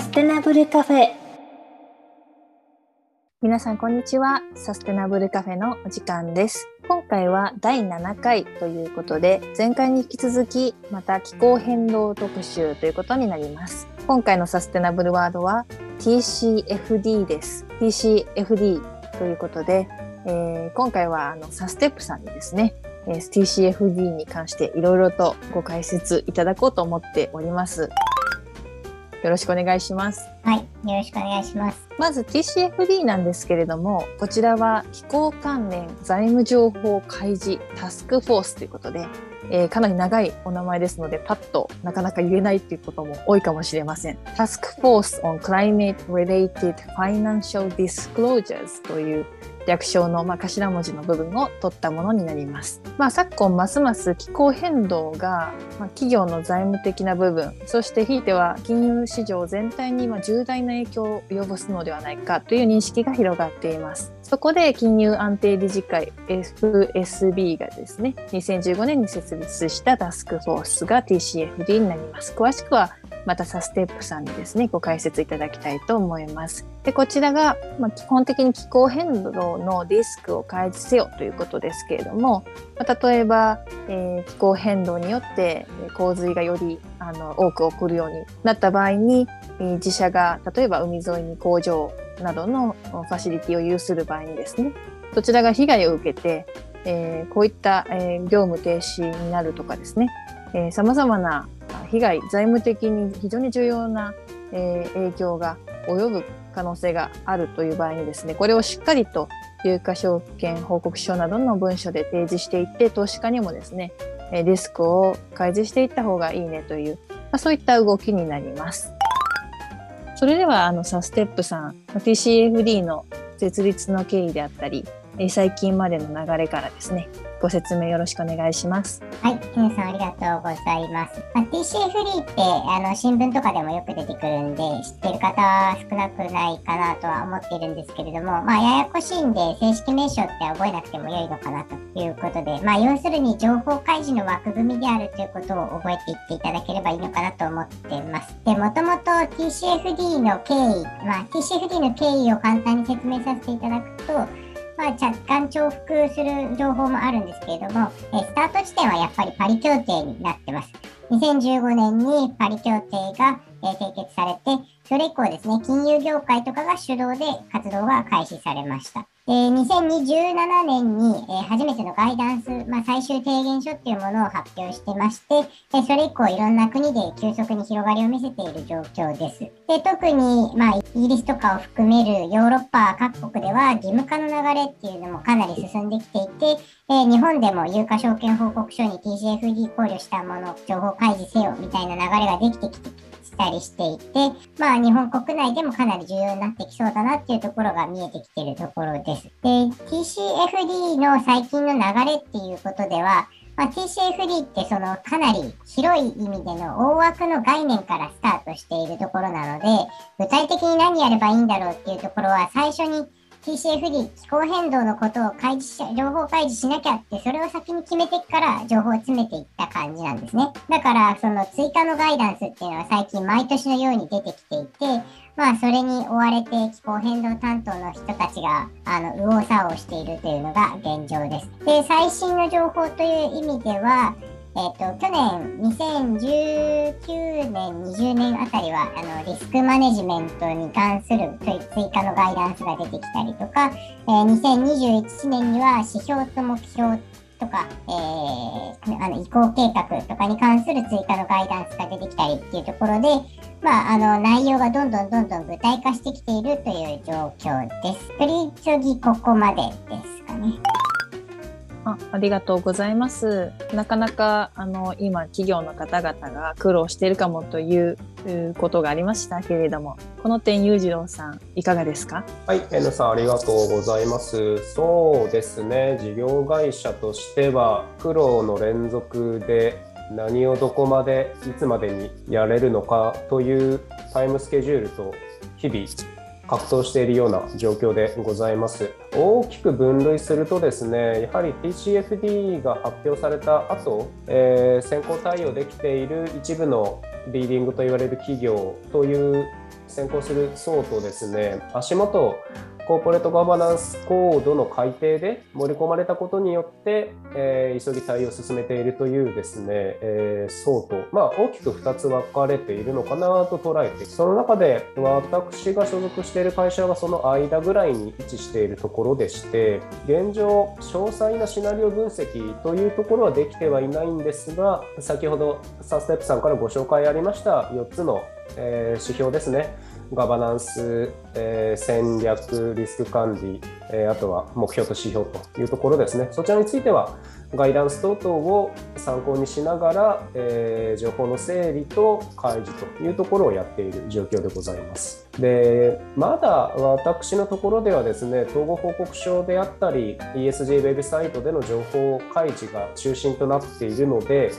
サステナブルカフェ。皆さんこんにちは。サステナブルカフェのお時間です。今回は第7回ということで前回に引き続きまた気候変動特集ということになります。今回のサステナブルワードは TCFD です。TCFD ということで、えー、今回はあのサステップさんにですね TCFD に関していろいろとご解説いただこうと思っております。よろしくお願いします。はい、よろしくお願いします。まず TCFD なんですけれども、こちらは気候関連財務情報開示タスクフォースということで、えー、かなり長いお名前ですので、パッとなかなか言えないっていうことも多いかもしれません。Task Force on Climate Related Financial Disclosures という略称の、まあ、頭文字の部分を取ったものになります。まあ、昨今ますます気候変動が、まあ、企業の財務的な部分そしてひいては金融市場全体に今重大な影響を及ぼすのではないかという認識が広がっています。そこで金融安定理事会 FSB がですね2015年に設立したタスクフォースが TCFD になります。詳しくはまたサステップさんにですね、ご解説いただきたいと思います。で、こちらが、まあ、基本的に気候変動のリスクを開示せよということですけれども、まあ、例えば、えー、気候変動によって洪水がよりあの多く起こるようになった場合に、えー、自社が例えば海沿いに工場をなどのファシリティを有する場合にですね、そちらが被害を受けて、えー、こういった、えー、業務停止になるとかですね、さまざまな被害、財務的に非常に重要な、えー、影響が及ぶ可能性があるという場合にですね、これをしっかりと有価証券報告書などの文書で提示していって、投資家にもですね、リスクを開示していった方がいいねという、まあ、そういった動きになります。それでは、あの、サステップさん、TCFD の設立の経緯であったり、え最近までの流れからですね、ご説明よろしくお願いします。はい、ケンさんありがとうございます。まあ、TCA フリーってあの新聞とかでもよく出てくるんで、知ってる方は少なくないかなとは思っているんですけれども、まあ、ややこしいんで、正式名称って覚えなくても良いのかなということで、まあ、要するに情報開示の枠組みであるということを覚えていっていただければいいのかなと思ってます。で、もともと TCFD の経緯、まあ、TCFD の経緯を簡単に説明させていただくと、まあ、若干重複する情報もあるんですけれども、えスタート地点はやっぱりパリ協定になってます。2015年にパリ協定が、え締結されて、それ以降ですね、金融業界とかが主導で活動が開始されました。えー、2017年に、えー、初めてのガイダンス、まあ、最終提言書っていうものを発表してまして、えー、それ以降いろんな国で急速に広がりを見せている状況です。で特に、まあ、イギリスとかを含めるヨーロッパ各国では義務化の流れっていうのもかなり進んできていて、えー、日本でも有価証券報告書に TCFD 考慮したもの、情報開示せよみたいな流れができてきてしたりしていて、まあ日本国内でもかなり重要になってきそうだなっていうところが見えてきているところです。で、TCFD の最近の流れっていうことでは、まあ、TCFD ってそのかなり広い意味での大枠の概念からスタートしているところなので、具体的に何やればいいんだろうっていうところは最初に TCFD、気候変動のことを開示し、情報開示しなきゃって、それを先に決めてから情報を詰めていった感じなんですね。だから、その追加のガイダンスっていうのは最近毎年のように出てきていて、まあ、それに追われて気候変動担当の人たちが、あの、右往左往しているというのが現状です。で、最新の情報という意味では、えっ、ー、と、去年、2019年、20年あたりは、あの、リスクマネジメントに関する追加のガイダンスが出てきたりとか、えー、2021年には指標と目標とか、えー、あの移行計画とかに関する追加のガイダンスが出てきたりっていうところで、まあ、あの、内容がどんどんどんどん具体化してきているという状況です。取り急ぎここまでですかね。あありがとうございます。なかなかあの今企業の方々が苦労しているかもということがありましたけれども、この点裕次郎さんいかがですか？はい、N さんありがとうございます。そうですね、事業会社としては苦労の連続で何をどこまでいつまでにやれるのかというタイムスケジュールと日々格闘しているような状況でございます。大きく分類するとですねやはり TCFD が発表された後、えー、先行対応できている一部のリーディングと言われる企業という先行する層とですね足元コーポレートガバナンスコードの改定で盛り込まれたことによって、えー、急ぎ対応を進めているというですね、えー、層と、まあ、大きく2つ分かれているのかなと捉えてその中で私が所属している会社はその間ぐらいに位置しているところでして現状詳細なシナリオ分析というところはできてはいないんですが先ほどサステップさんからご紹介ありました4つの、えー、指標ですね。ガバナンス、えー、戦略、リスク管理、えー、あとは目標と指標というところですね。そちらについては、ガイダンス等々を参考にしながら、えー、情報の整理と開示というところをやっている状況でございます。で、まだ私のところではですね、統合報告書であったり、ESG ウェブサイトでの情報開示が中心となっているので、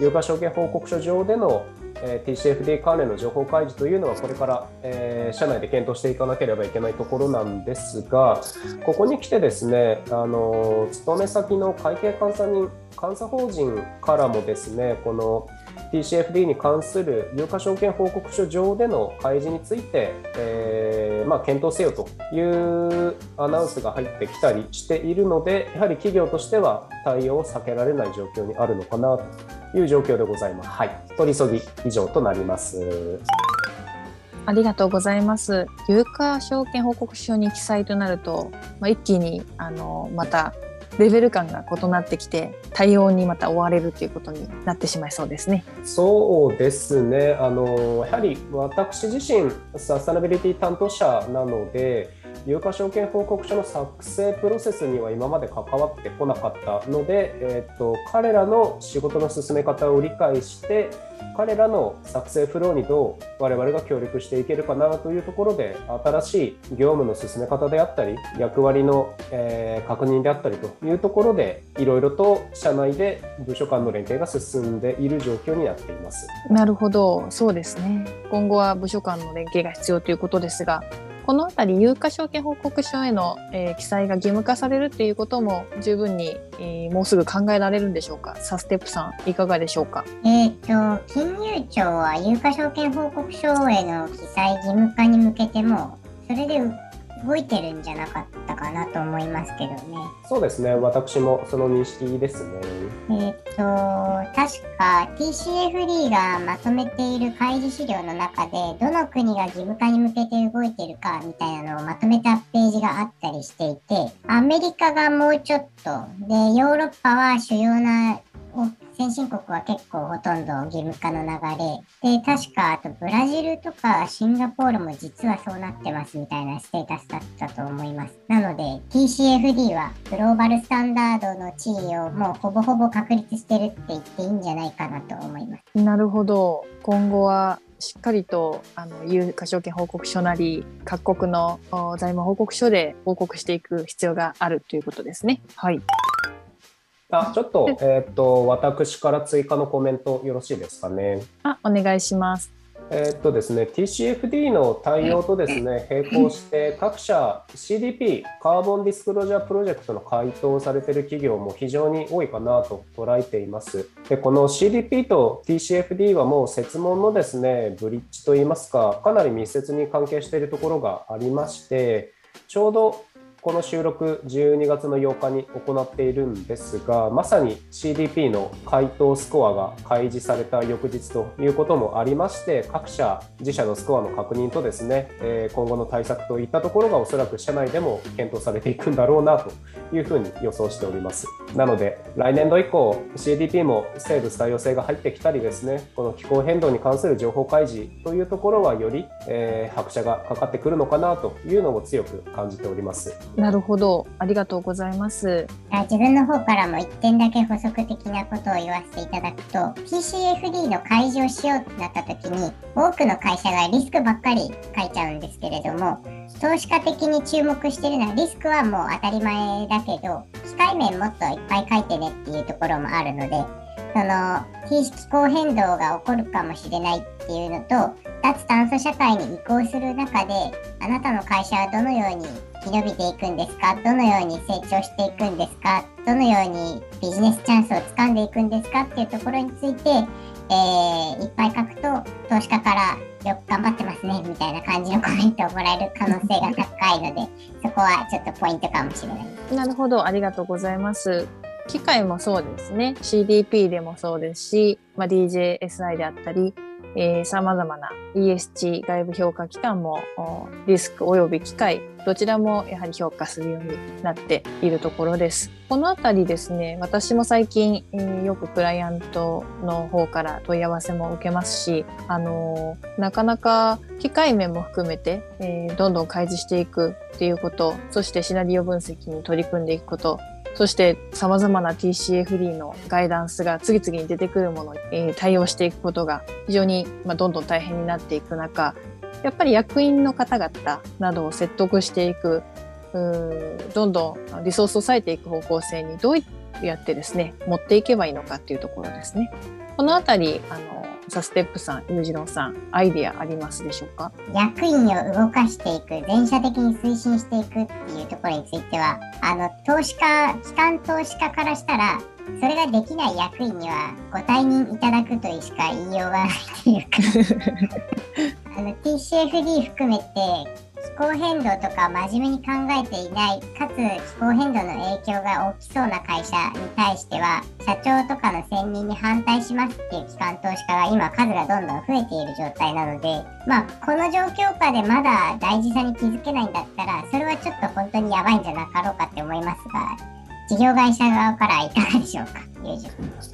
有価証券報告書上でのえー TCFD 関連の情報開示というのはこれから、えー、社内で検討していかなければいけないところなんですがここに来てですねあの勤め先の会計監査人監査法人からもですねこの TCFD に関する有価証券報告書上での開示について、えー、まあ、検討せよというアナウンスが入ってきたりしているのでやはり企業としては対応を避けられない状況にあるのかなという状況でございます。はい、取り急ぎ以上となります。ありがとうございます。有価証券報告書に記載となると、まあ、一気にあのまたレベル感が異なってきて対応にまた追われるということになってしまいそうですね。そうですねあのやはり私自身サステナビリティ担当者なので有価証券報告書の作成プロセスには今まで関わってこなかったので、えーと、彼らの仕事の進め方を理解して彼らの作成フローにどう我々が協力していけるかなというところで新しい業務の進め方であったり役割の、え、確認であったりというところでいろいろと社内で部署間の連携が進んでいる状況になっています。なるほどそうですね今後は部署間の連携が必要ということですがこのあたり有価証券報告書への、えー、記載が義務化されるっていうことも十分に、えー、もうすぐ考えられるんでしょうか？サステップさんいかがでしょうか？えっ、と金融庁は有価証券報告書への記載義務化に向けてもそれで動いてるんじゃなかったかなと思いますけどね。そうですね、私もその認識ですね。えっ、と、確か TCFD がまとめている開示資料の中で、どの国が義務化に向けて動いてるかみたいなのをまとめたページがあったりしていて、アメリカがもうちょっと、で、ヨーロッパは主要な先進国は結構ほとんど義務化の流れで確かあとブラジルとかシンガポールも実はそうなってますみたいなステータスだったと思いますなので TCFD はグローバルスタンダードの地位をもうほぼほぼ確立してるって言っていいんじゃないかなと思いますなるほど今後はしっかりとあの有価証券報告書なり各国の財務報告書で報告していく必要があるということですね。はい。あ、ちょっと、えっ、と、私から追加のコメントよろしいですかね。あ、お願いします。えっとですね、TCFD の対応とですね、並行して各社 CDP、カーボンディスクロージャープロジェクトの回答されている企業も非常に多いかなと捉えています。で、この CDP と TCFD はもう設問のですね、ブリッジといいますか、かなり密接に関係しているところがありまして、ちょうどこの収録12月の8日に行っているんですがまさに CDP の回答スコアが開示された翌日ということもありまして各社自社のスコアの確認とですね、え今後の対策といったところがおそらく社内でも検討されていくんだろうなというふうに予想しております。なので来年度以降 CDP も生物多様性が入ってきたりですねこの気候変動に関する情報開示というところはより、え、拍車がかかってくるのかなというのも強く感じております。なるほど。ありがとうございます。自分の方からも1点だけ補足的なことを言わせていただくと、TCFD の開示をしようってなった時に、多くの会社がリスクばっかり書いちゃうんですけれども、投資家的に注目してるのはリスクはもう当たり前だけど、機械面もっといっぱい書いてねっていうところもあるので、その気候変動が起こるかもしれないっていうのと脱炭素社会に移行する中であなたの会社はどのように生き延びていくんですか？どのように成長していくんですか？どのようにビジネスチャンスをつかんでいくんですか？っていうところについて、えー、いっぱい書くと投資家からよく頑張ってますねみたいな感じのコメントをもらえる可能性が高いので そこはちょっとポイントかもしれない。なるほど。ありがとうございます。機械もそうですね。CDP でもそうですし、まあ、DJSI であったりさまざまな ESG 外部評価機関もリスク及び機会どちらもやはり評価するようになっているところです。このあたりですね、私も最近、え、よくクライアントの方から問い合わせも受けますし、あの、なかなか機械面も含めて、え、どんどん開示していくっていうこと、そしてシナリオ分析に取り組んでいくこと、そして様々な TCFD のガイダンスが次々に出てくるものに、対応していくことが非常に、どんどん大変になっていく中、やっぱり役員の方々などを説得していく、どんどんリソースを割いていく方向性にどうやってですね、持っていけばいいのかっていうところですね。このあたり、あの、サステップさん、裕次郎さん、アイデアありますでしょうか？役員を動かしていく、全社的に推進していくっていうところについては、あの、投資家、機関投資家からしたら、それができない役員にはご退任いただくというしか言いようがないというか。あの TCFD 含めて気候変動とか真面目に考えていないかつ気候変動の影響が大きそうな会社に対しては社長とかの選任に反対しますっていう機関投資家が今数がどんどん増えている状態なのでまあこの状況下でまだ大事さに気づけないんだったらそれはちょっと本当にやばいんじゃなかろうかって思いますが。事業会社側からいかがでしょうか？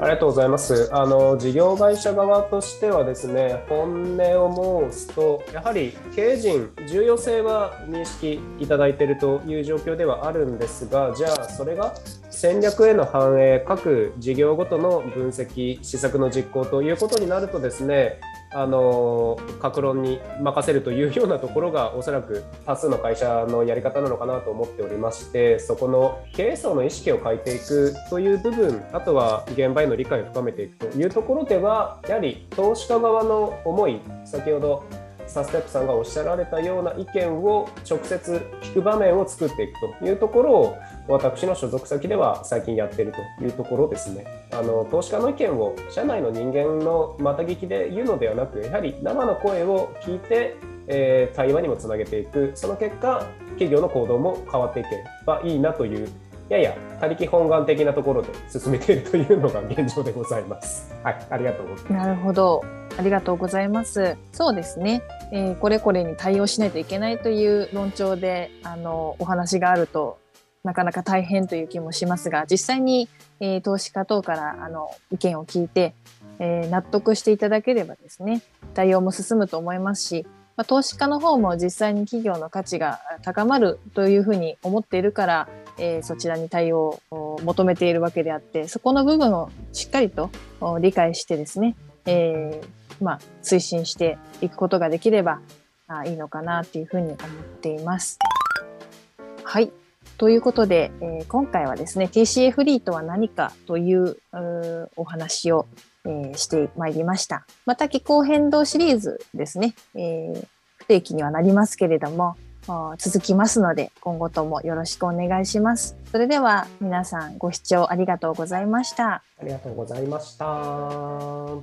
ありがとうございます。あの事業会社側としてはですね、本音を申すと、やはり経営陣重要性は認識いただいているという状況ではあるんですが、じゃあそれが戦略への反映、各事業ごとの分析、施策の実行ということになるとですね、あの格論に任せるというようなところがおそらく多数の会社のやり方なのかなと思っておりましてそこの経営層の意識を変えていくという部分あとは現場への理解を深めていくというところではやはり投資家側の思い先ほどサステップさんがおっしゃられたような意見を直接聞く場面を作っていくというところを私の所属先では最近やっているというところですね。あの投資家の意見を社内の人間のまた聞きで言うのではなくやはり生の声を聞いて、えー、対話にもつなげていくその結果企業の行動も変わっていけばいいなというやや他力本願的なところで進めているというのが現状でございます。はい、ありがとうございます。なるほど。ありがとうございます。そうですね。えー、これこれに対応しないといけないという論調で、あの、お話があると、なかなか大変という気もしますが、実際に、えー、投資家等からあの意見を聞いて、えー、納得していただければですね、対応も進むと思いますし、まあ、投資家の方も実際に企業の価値が高まるというふうに思っているから、えー、そちらに対応を求めているわけであって、そこの部分をしっかりと理解してですね、えー、まあ、推進していくことができればあいいのかなっていうふうに思っています。はい。ということで、えー、今回はですね、TCA フリーとは何かというお話を、えー、してまいりました。また気候変動シリーズですね、えー、不定期にはなりますけれども、続きますので、今後ともよろしくお願いします。それでは皆さんご視聴ありがとうございました。ありがとうございました。